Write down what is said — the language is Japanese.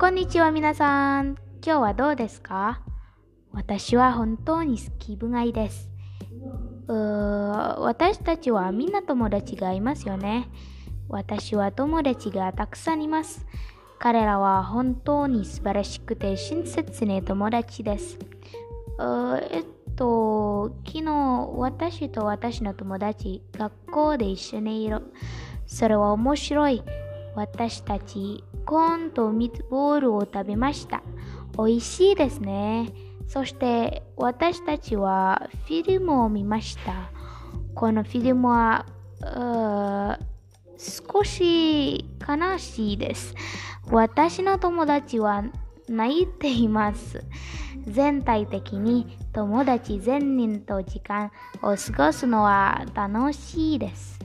こんにちは皆さん。今日はどうですか？私は本当に気分がいいです。うー私たちはみんな友達がいますよね。私は友達がたくさんいます。彼らは本当に素晴らしくて親切な友達です。えっと、昨日私と私の友達、学校で一緒にいる。それは面白い。私たち、コーンとミートボールを食べました。美味しいですね。そして私たちはフィルムを見ました。このフィルムは、少し悲しいです。私の友達は泣いています。全体的に友達全人と時間を過ごすのは楽しいです。